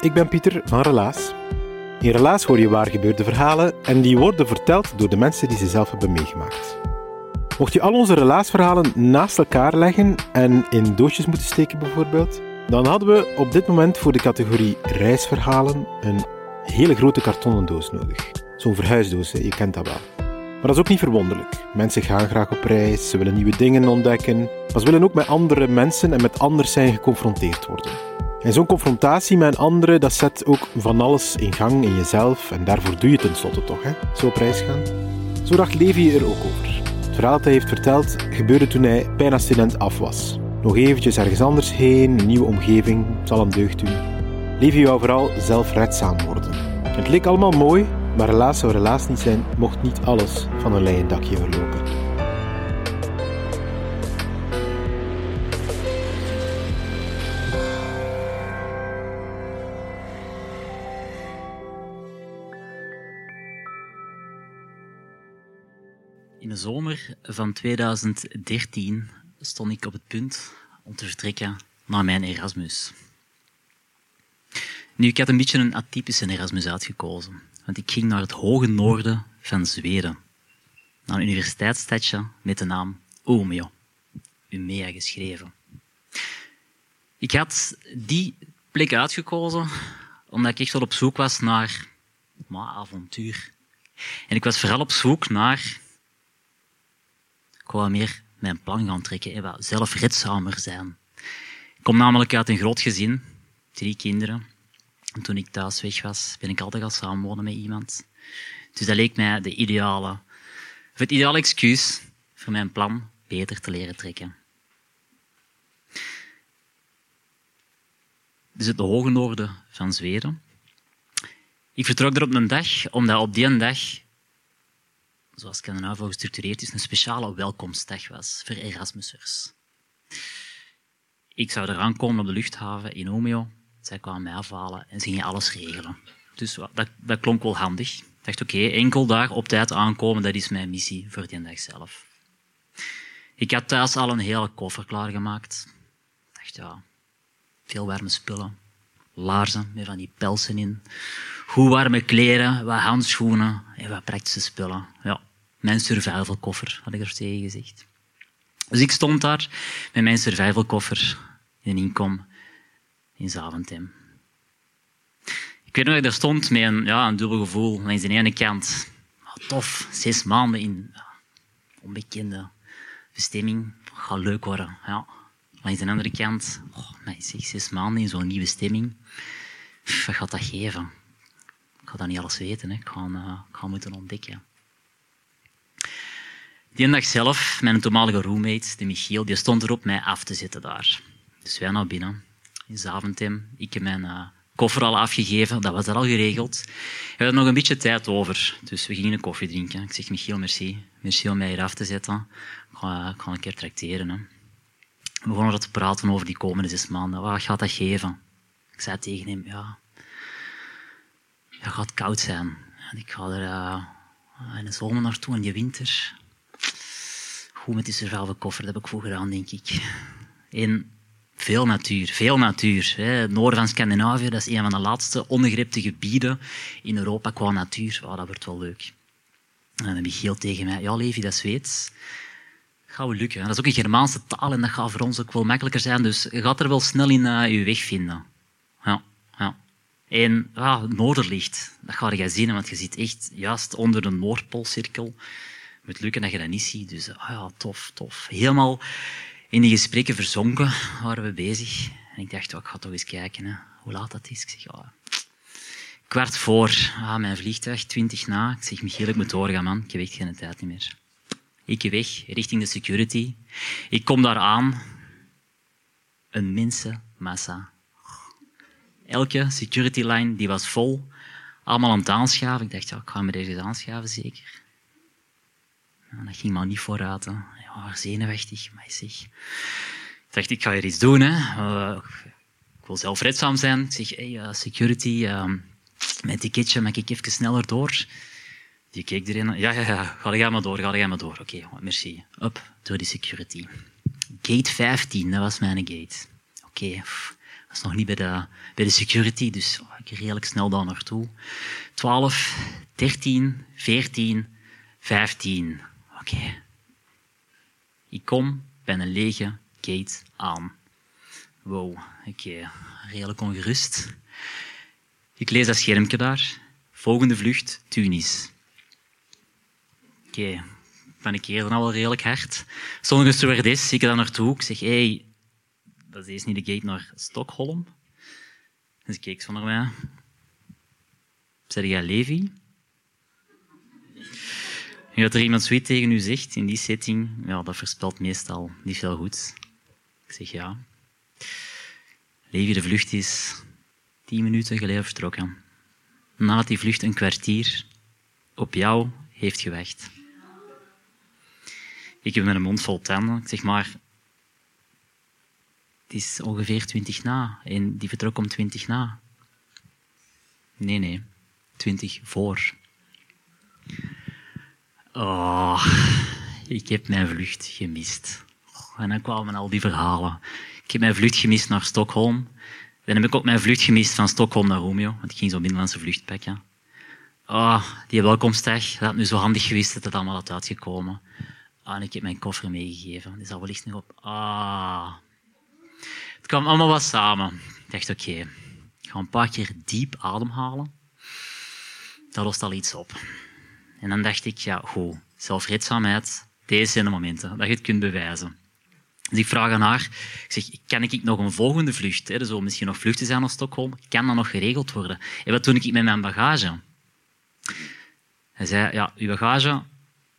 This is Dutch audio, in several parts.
Ik ben Pieter van Relaas. In Relaas hoor je waar gebeurde verhalen en die worden verteld door de mensen die ze zelf hebben meegemaakt. Mocht je al onze relaasverhalen naast elkaar leggen en in doosjes moeten steken bijvoorbeeld, dan hadden we op dit moment voor de categorie reisverhalen een hele grote kartonnen doos nodig. Zo'n verhuisdoos, je kent dat wel. Maar dat is ook niet verwonderlijk. Mensen gaan graag op reis, ze willen nieuwe dingen ontdekken, maar ze willen ook met andere mensen en met anders zijn geconfronteerd worden. En zo'n confrontatie met een dat zet ook van alles in gang in jezelf. En daarvoor doe je tenslotte toch, hè? Zo op reis gaan. Zo dacht Levi er ook over. Het verhaal dat hij heeft verteld gebeurde toen hij bijna student af was. Nog eventjes ergens anders heen, een nieuwe omgeving, zal hem deugd doen. Levi wou vooral zelfredzaam worden. Het leek allemaal mooi, maar helaas zou helaas niet zijn, mocht niet alles van een leien dakje verlopen. Zomer van 2013 stond ik op het punt om te vertrekken naar mijn Erasmus. Nu, ik had een beetje een atypische Erasmus uitgekozen, want ik ging naar het hoge noorden van Zweden, naar een universiteitsstadje met de naam Umeå, Umea geschreven. Ik had die plek uitgekozen omdat ik echt op zoek was naar maar, avontuur. En ik was vooral op zoek naar ik wou meer mijn plan gaan trekken en wat zelfredzamer zijn. Ik kom namelijk uit een groot gezin, drie kinderen. En toen ik thuis weg was, ben ik altijd gaan samenwonen met iemand. Dus dat leek mij de ideale, of het ideale excuus voor mijn plan beter te leren trekken. Dus het hoge noorden van Zweden. Ik vertrok er op een dag, omdat op die dag zoals Scandinavo gestructureerd is, een speciale welkomstdag was voor Erasmussers. Ik zou eraan komen op de luchthaven in Umeå. Zij kwamen mij afhalen en ze gingen alles regelen. Dus dat, dat klonk wel handig. Ik dacht, oké, enkel daar op tijd aankomen, dat is mijn missie voor die dag zelf. Ik had thuis al een hele koffer klaargemaakt. Ik dacht, ja, veel warme spullen. Laarzen met van die pelsen in. Goed warme kleren, wat handschoenen en wat praktische spullen. Ja, mijn survivalkoffer, had ik er tegen gezegd. Dus ik stond daar met mijn survivalkoffer in inkom in Zaventem. Ik weet nog dat ik daar stond met een, ja, een dubbel gevoel. Langs de ene kant, ah, tof, zes maanden in onbekende bestemming. Gaat leuk worden. Ja. Langs de andere kant, oh, zeg, zes maanden in zo'n nieuwe stemming. Wat gaat dat geven? Ik ga dat niet alles weten. Hè. Ik, ga, eh, ik ga moeten ontdekken. Die dag zelf, mijn toenmalige roommate, de Michiel, die stond erop mij af te zetten daar. Dus wij naar binnen, in Zaventem. Ik heb mijn eh, koffer al afgegeven, dat was er al geregeld. We hadden nog een beetje tijd over, dus we gingen een koffie drinken. Ik zeg, Michiel, merci. Merci om mij hier af te zetten. Ik ga, ik ga een keer tracteren. Hè. We begonnen te praten over die komende zes maanden. Wat gaat dat geven? Ik zei tegen hem, ja, het gaat koud zijn. Ik ga er eh, in de zomer naartoe, in die winter. Goed met die survivalkoffer, dat heb ik vroeger aan, denk ik. En veel natuur, veel natuur. Hè. Het noorden van Scandinavië, dat is een van de laatste ongegripte gebieden in Europa qua natuur. Wow, dat wordt wel leuk. En dan heb ik heel tegen mij, ja Levi, dat is Zweeds. Dat lukken. Dat is ook een Germaanse taal en dat gaat voor ons ook wel makkelijker zijn. Dus je gaat er wel snel in uh, je weg vinden. Ja, ja. En ah, het noorderlicht, dat ga je zien, want je zit echt juist onder de Noordpoolcirkel. Met lukken dat je dat niet ziet. Dus ah ja, tof, tof. Helemaal in die gesprekken verzonken waren we bezig. En ik dacht, oh, ik ga toch eens kijken hè, hoe laat dat is. Ik zeg, ja, kwart voor ah, mijn vliegtuig, twintig na. Ik zeg, Michiel, ik moet doorgaan, man. Ik heb echt geen tijd meer. Ik weg, richting de security. Ik kom daar aan. Een mensenmassa. Elke security line die was vol. Allemaal aan het aanschaven. Ik dacht, ik ga me deze aanschaven, zeker. Dat ging maar niet vooruit. Ja, zenuwachtig, zeg. Ik dacht, ik ga hier iets doen. Hè. Uh, ik wil zelfredzaam zijn. Ik zeg, hey, uh, security, uh, mijn ticketje, mag ik even sneller door? Die keek erin. Ja, ja, ja. Ga jij maar door, ga jij maar door. Oké, merci. Up, door die security. Gate 15, dat was mijn gate. Oké, okay, dat was nog niet bij de, bij de security, dus ik redelijk snel daar naartoe. 12, 13, 14, 15. Ik kom bij een lege gate aan. Wow, oké. Okay. Redelijk ongerust. Ik lees dat schermpje daar. Volgende vlucht, Tunis. Oké, ben ik hier dan al redelijk hard. Sommige stewardess zie ik daar naartoe. Ik zeg, hé, hey, dat is niet de gate naar Stockholm. Dus keek zo naar mij. Zeg jij Levi? En dat er iemand zoiets tegen u zegt in die setting, ja, dat voorspelt meestal niet veel goed. Ik zeg ja. Levi, de vlucht is tien minuten geleden vertrokken. Nadat die vlucht een kwartier op jou heeft gewacht. Ik heb een mond vol tanden. Ik zeg maar, het is ongeveer twintig na. En die vertrok om twintig na. Nee, nee. Twintig voor. Oh, ik heb mijn vlucht gemist. En dan kwamen al die verhalen. Ik heb mijn vlucht gemist naar Stockholm. Dan heb ik ook mijn vlucht gemist van Stockholm naar Romeo, want ik ging zo'n binnenlandse vlucht pakken. Oh, die welkomstdag, dat had nu zo handig geweest dat het allemaal had uitgekomen. Ah, en ik heb mijn koffer meegegeven. Die zal wellicht nog op. Ah. Het kwam allemaal wat samen. Ik dacht, oké, ik ga een paar keer diep ademhalen. Dat lost al iets op. En dan dacht ik, ja, goed, zelfredzaamheid, deze zijn de momenten dat je het kunt bewijzen. Dus ik vraag aan haar, ik zeg, kan ik nog een volgende vlucht? Hè? Er zullen misschien nog vluchten zijn naar Stockholm. Kan dat nog geregeld worden? En wat doe ik met mijn bagage? Hij zei, ja, uw bagage,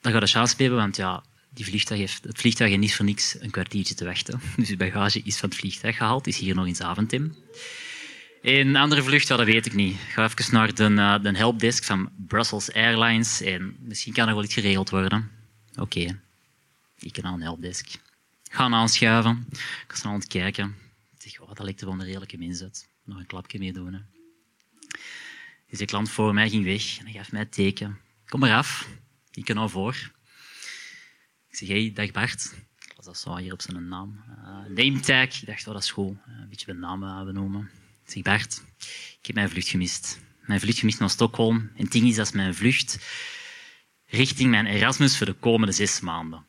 dat gaat de chance hebben, want ja, die vliegtuig heeft, het vliegtuig heeft niet voor niks een kwartiertje te wachten. Dus uw bagage is van het vliegtuig gehaald, is hier nog in. Een andere vlucht, dat weet ik niet. Ik ga even naar de, uh, de helpdesk van Brussels Airlines en misschien kan er wel iets geregeld worden. Oké, ik kan aan een helpdesk. Gaan aanschuiven. Ik ga snel aan het kijken. Ik zeg, oh, dat lijkt er wel een redelijke uit. Nog een klapje mee doen. Hè. Dus de klant voor mij ging weg en hij gaf mij het teken. Kom maar af. Ik kan nou voor. Ik zeg, hey, dag Bart. Las dat zo hier op zijn naam. Uh, name tag. Ik dacht, oh, dat is goed. Een beetje mijn naam benoemen. Zeg, Bart, ik heb mijn vlucht gemist. Mijn vlucht gemist naar Stockholm. En het ding is, dat is mijn vlucht richting mijn Erasmus voor de komende zes maanden.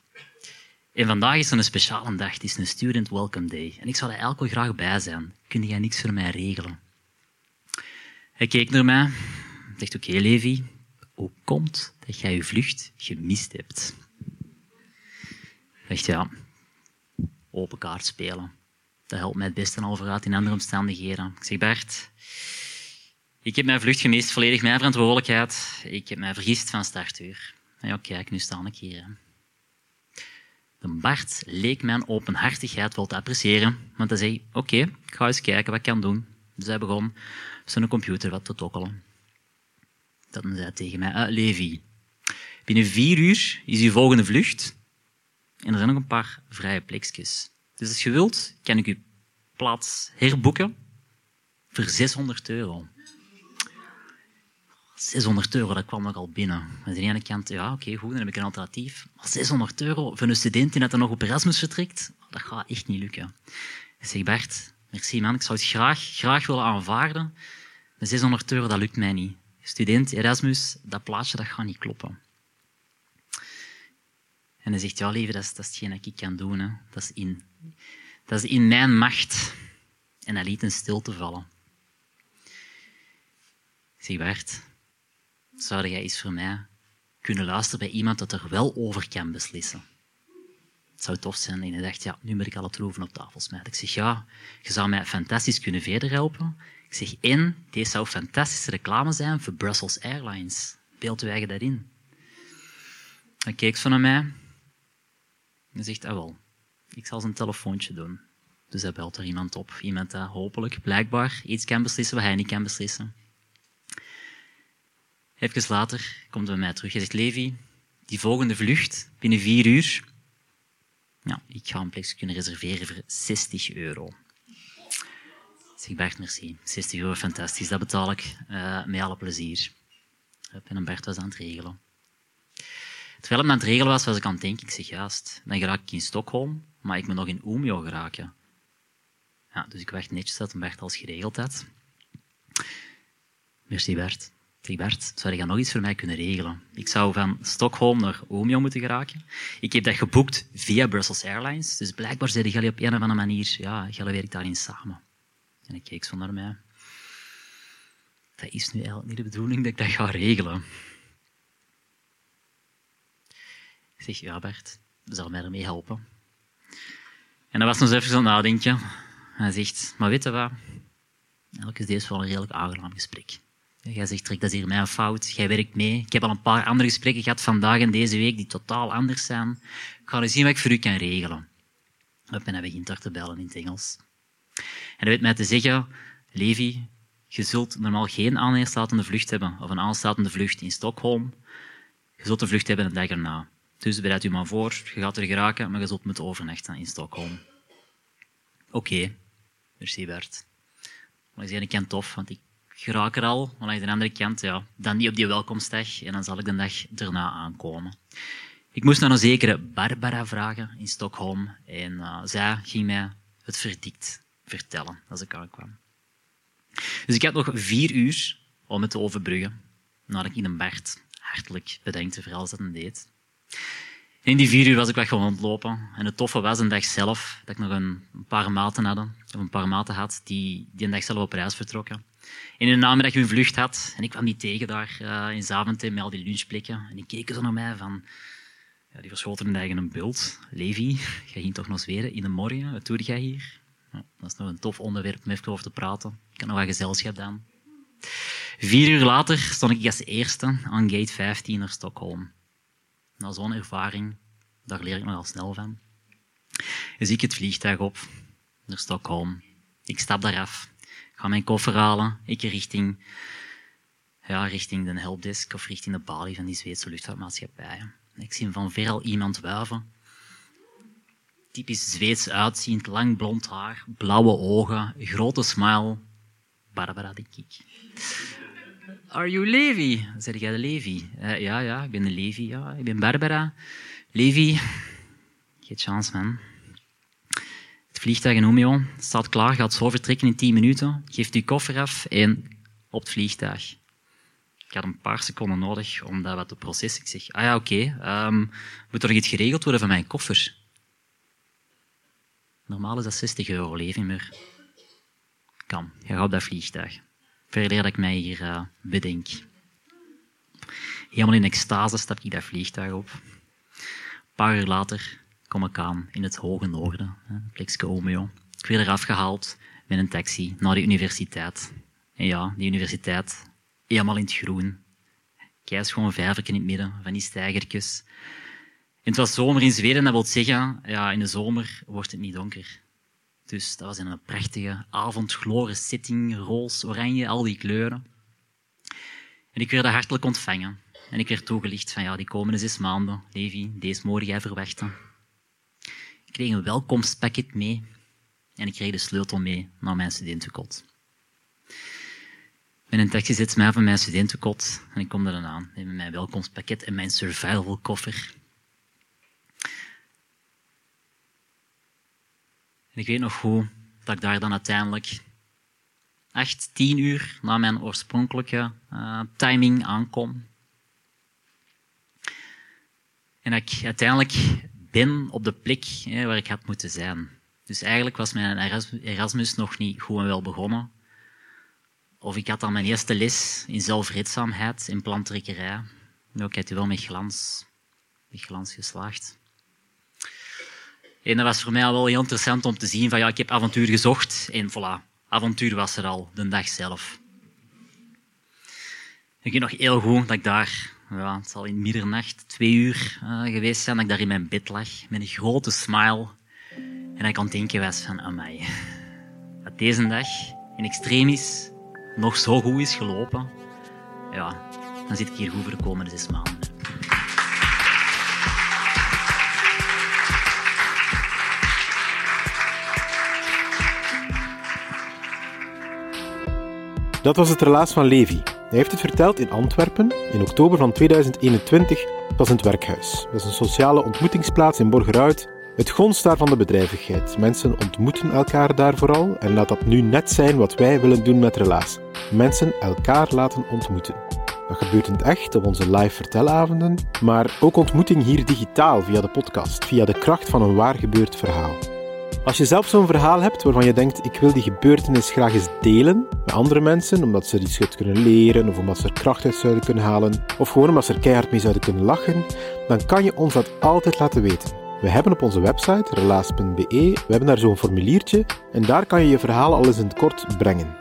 En vandaag is een speciale dag. Het is een Student Welcome Day. En ik zou er elke graag bij zijn. Kun jij niks voor mij regelen? Hij keek naar mij. Zegt, oké, Levi. Hoe komt dat jij je vlucht gemist hebt? Zegt, ja, open kaart spelen. Dat helpt mij het beste al vooruit in andere omstandigheden. Ik zeg, Bert, ik heb mijn vlucht gemist, volledig mijn verantwoordelijkheid. Ik heb mij vergist van startuur. Ja, kijk, nu sta ik hier. De Bart leek mijn openhartigheid wel te appreciëren, want hij zei, oké, ik ga eens kijken wat ik kan doen. Dus hij begon zijn computer wat te tokkelen. Dan zei hij tegen mij, uh, Levi, binnen vier uur is uw volgende vlucht en er zijn nog een paar vrije plekjes. Dus als je wilt, kan ik je plaats herboeken voor 600 euro. 600 euro, dat kwam nogal binnen. Aan de ene kant, ja, oké, goed, dan heb ik een alternatief. Maar 600 euro voor een student die net nog op Erasmus vertrekt, dat gaat echt niet lukken. Ik zeg, Bert, merci man, ik zou het graag, graag willen aanvaarden. Maar 600 euro, dat lukt mij niet. Student, Erasmus, dat plaatje, dat gaat niet kloppen. En hij zegt, ja, lieve, dat is, dat hetgeen dat ik kan doen. Hè. Dat, is in, dat is in mijn macht. En hij liet een stilte vallen. Zeg, Bert, zou jij eens voor mij kunnen luisteren bij iemand dat er wel over kan beslissen? Het zou tof zijn. En hij dacht, ja, nu moet ik alle troeven op tafel smijten. Ik zeg, ja, je zou mij fantastisch kunnen verder helpen. Ik zeg, en, deze zou fantastische reclame zijn voor Brussels Airlines. Beeld daarin? Hij keek zo naar mij. Hij zegt, ah wel, ik zal zijn telefoontje doen. Dus hij belt er iemand op. Iemand dat hopelijk, blijkbaar, iets kan beslissen wat hij niet kan beslissen. Even later komt hij bij mij terug. Hij zegt, Levi, die volgende vlucht, binnen vier uur, ja, ik ga een plekje kunnen reserveren voor 60 euro. Ik zeg, Bert, merci. 60 euro, fantastisch. Dat betaal ik uh, met alle plezier. En Bert was aan het regelen. Terwijl hij aan het regelen was, was ik aan het denken, ik zeg, juist, dan raak ik in Stockholm, maar ik moet nog in Umeå geraken. Ja, dus ik wacht netjes dat Bert als geregeld had. Merci Bert. Zeg Bert, zou je nog iets voor mij kunnen regelen? Ik zou van Stockholm naar Umeå moeten geraken. Ik heb dat geboekt via Brussels Airlines, dus blijkbaar zijn jullie op een of andere manier, ja, jullie werken daarin samen. En ik keek zo naar mij. Dat is nu eigenlijk niet de bedoeling dat ik dat ga regelen. Ik zeg, ja Bert, zullen mij ermee helpen. En dan was nog even zo'n nadenken. Hij zegt, maar weet je wat? Eigenlijk is deze wel een redelijk aangenaam gesprek. Jij zegt, dat is hier mijn fout. Jij werkt mee. Ik heb al een paar andere gesprekken gehad vandaag en deze week die totaal anders zijn. Ik ga eens zien wat ik voor u kan regelen. En hij begint daar te bellen in het Engels. En hij weet mij te zeggen, Levi, je zult normaal geen aansluitende vlucht hebben, of een aansluitende vlucht in Stockholm. Je zult een vlucht hebben een dag erna. Dus bereid u maar voor, je gaat er geraken, maar je zult moeten overnachten in Stockholm. Oké, merci Bert. Maar ik ken tof, want ik geraak er al. Maar aan de andere kant, ja, dan niet op die welkomstdag en dan zal ik de dag erna aankomen. Ik moest naar een zekere Barbara vragen in Stockholm en uh, zij ging mij het verdikt vertellen als ik aankwam. Dus ik had nog vier uur om het te overbruggen, nadat ik in een Bert hartelijk bedankte voor alles dat hij deed. In die vier uur was ik weg gewoon ontlopen. En het toffe was een dag zelf dat ik nog een, paar maten had, of een paar maten had, die, die een dag zelf op reis vertrokken. En in de namiddag een vlucht had. En ik kwam die tegen daar uh, in Zaventem met al die lunchplekken. En die keken zo naar mij van... Ja, die verschoten hun eigen een bult. Levi, jij ging toch nog zweren in de morgen? Wat doe jij hier? Ja, dat is nog een tof onderwerp om even over te praten. Ik had nog wat gezelschap dan. Vier uur later stond ik als eerste aan gate 15 naar Stockholm. Na zo'n ervaring, daar leer ik nogal snel van. Dus ik het vliegtuig op naar Stockholm. Ik stap daar af, ga mijn koffer halen, ik richting, ja, richting de helpdesk of richting de balie van die Zweedse luchtvaartmaatschappij. Ik zie van ver al iemand wuiven. Typisch Zweeds uitziend, lang blond haar, blauwe ogen, grote smile. Barbara, denk ik. Are you Levi? Zeg jij de Levi? Uh, ja, ja, ik ben de Levi. Ja. Ik ben Barbara. Levi, geen chance, man. Het vliegtuig in Umeå staat klaar, gaat zo vertrekken in 10 minuten. Geeft uw koffer af en op het vliegtuig. Ik had een paar seconden nodig om dat wat te processen. Ik zeg, ah ja, oké, um, moet er nog iets geregeld worden van mijn koffer? Normaal is dat 60 euro, Levi, maar kan. Je gaat op dat vliegtuig verder dat ik mij hier uh, bedenk. Helemaal in extase stap ik dat vliegtuig op. Een paar uur later kom ik aan in het hoge noorden, plekje Omeo. Ik werd eraf gehaald met een taxi naar de universiteit. En ja, die universiteit, helemaal in het groen. Kijk, gewoon vijverken in het midden van die stijgertjes. En het was zomer in Zweden, dat wil zeggen, ja, in de zomer wordt het niet donker. Dus dat was in een prachtige avondgloren setting, roze, oranje, al die kleuren. En ik werd hartelijk ontvangen. En ik werd toegelicht van, ja, die komende zes maanden, Levi, deze mogen jij verwachten. Ik kreeg een welkomstpakket mee en ik kreeg de sleutel mee naar mijn studentenkot. Met een taxi zit mij van mijn studentenkot en ik kom er aan met mijn welkomstpakket en mijn survival koffer. En ik weet nog hoe dat ik daar dan uiteindelijk echt tien uur na mijn oorspronkelijke uh, timing aankom. En dat ik uiteindelijk ben op de plek hè, waar ik had moeten zijn. Dus eigenlijk was mijn Erasmus nog niet goed en wel begonnen. Of ik had dan mijn eerste les in zelfredzaamheid in plantrekkerij. Nou, ik heb die wel met glans, met glans geslaagd. En dat was voor mij al wel heel interessant om te zien van ja, ik heb avontuur gezocht en voilà, avontuur was er al, de dag zelf. Ik weet nog heel goed dat ik daar, ja, het zal in middernacht, twee uur uh, geweest zijn, dat ik daar in mijn bed lag met een grote smile en dat ik aan het denken was van, amai, dat deze dag in extremis nog zo goed is gelopen, ja, dan zit ik hier goed voor de komende zes maanden. Dat was het relaas van Levi. Hij heeft het verteld in Antwerpen in oktober van 2021. Dat was in het werkhuis. Dat is een sociale ontmoetingsplaats in Borgerhout. Het gonst daar van de bedrijvigheid. Mensen ontmoeten elkaar daar vooral en laat dat nu net zijn wat wij willen doen met Relaas. Mensen elkaar laten ontmoeten. Dat gebeurt in het echt op onze live vertelavonden, maar ook ontmoeting hier digitaal via de podcast, via de kracht van een waar gebeurd verhaal. Als je zelf zo'n verhaal hebt waarvan je denkt, ik wil die gebeurtenis graag eens delen met andere mensen, omdat ze er iets kunnen leren, of omdat ze er kracht uit zouden kunnen halen, of gewoon omdat ze er keihard mee zouden kunnen lachen, dan kan je ons dat altijd laten weten. We hebben op onze website, relaas.be, we hebben daar zo'n formuliertje en daar kan je je verhaal al eens in het kort brengen.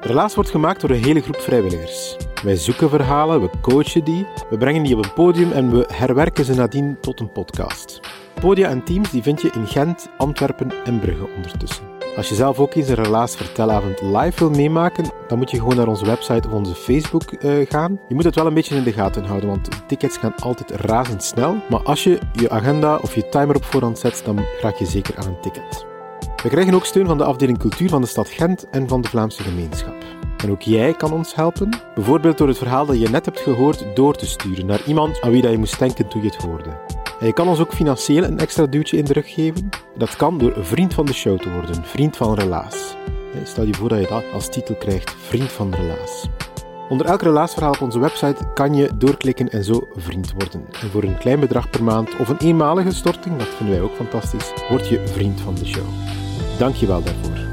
Relaas wordt gemaakt door een hele groep vrijwilligers. Wij zoeken verhalen, we coachen die, we brengen die op een podium en we herwerken ze nadien tot een podcast. Podia en teams die vind je in Gent, Antwerpen en Brugge ondertussen. Als je zelf ook eens een Relaas Vertelavond live wil meemaken, dan moet je gewoon naar onze website of onze Facebook uh, gaan. Je moet het wel een beetje in de gaten houden, want tickets gaan altijd razendsnel. Maar als je je agenda of je timer op voorhand zet, dan raak je zeker aan een ticket. We krijgen ook steun van de afdeling cultuur van de stad Gent en van de Vlaamse gemeenschap. En ook jij kan ons helpen, bijvoorbeeld door het verhaal dat je net hebt gehoord door te sturen naar iemand aan wie dat je moest denken toen je het hoorde. En je kan ons ook financieel een extra duwtje in de rug geven. Dat kan door vriend van de show te worden, vriend van Relaas. Stel je voor dat je dat als titel krijgt, vriend van Relaas. Onder elk relaasverhaal op onze website kan je doorklikken en zo vriend worden. En voor een klein bedrag per maand of een eenmalige storting, dat vinden wij ook fantastisch, word je vriend van de show. Dank je wel daarvoor.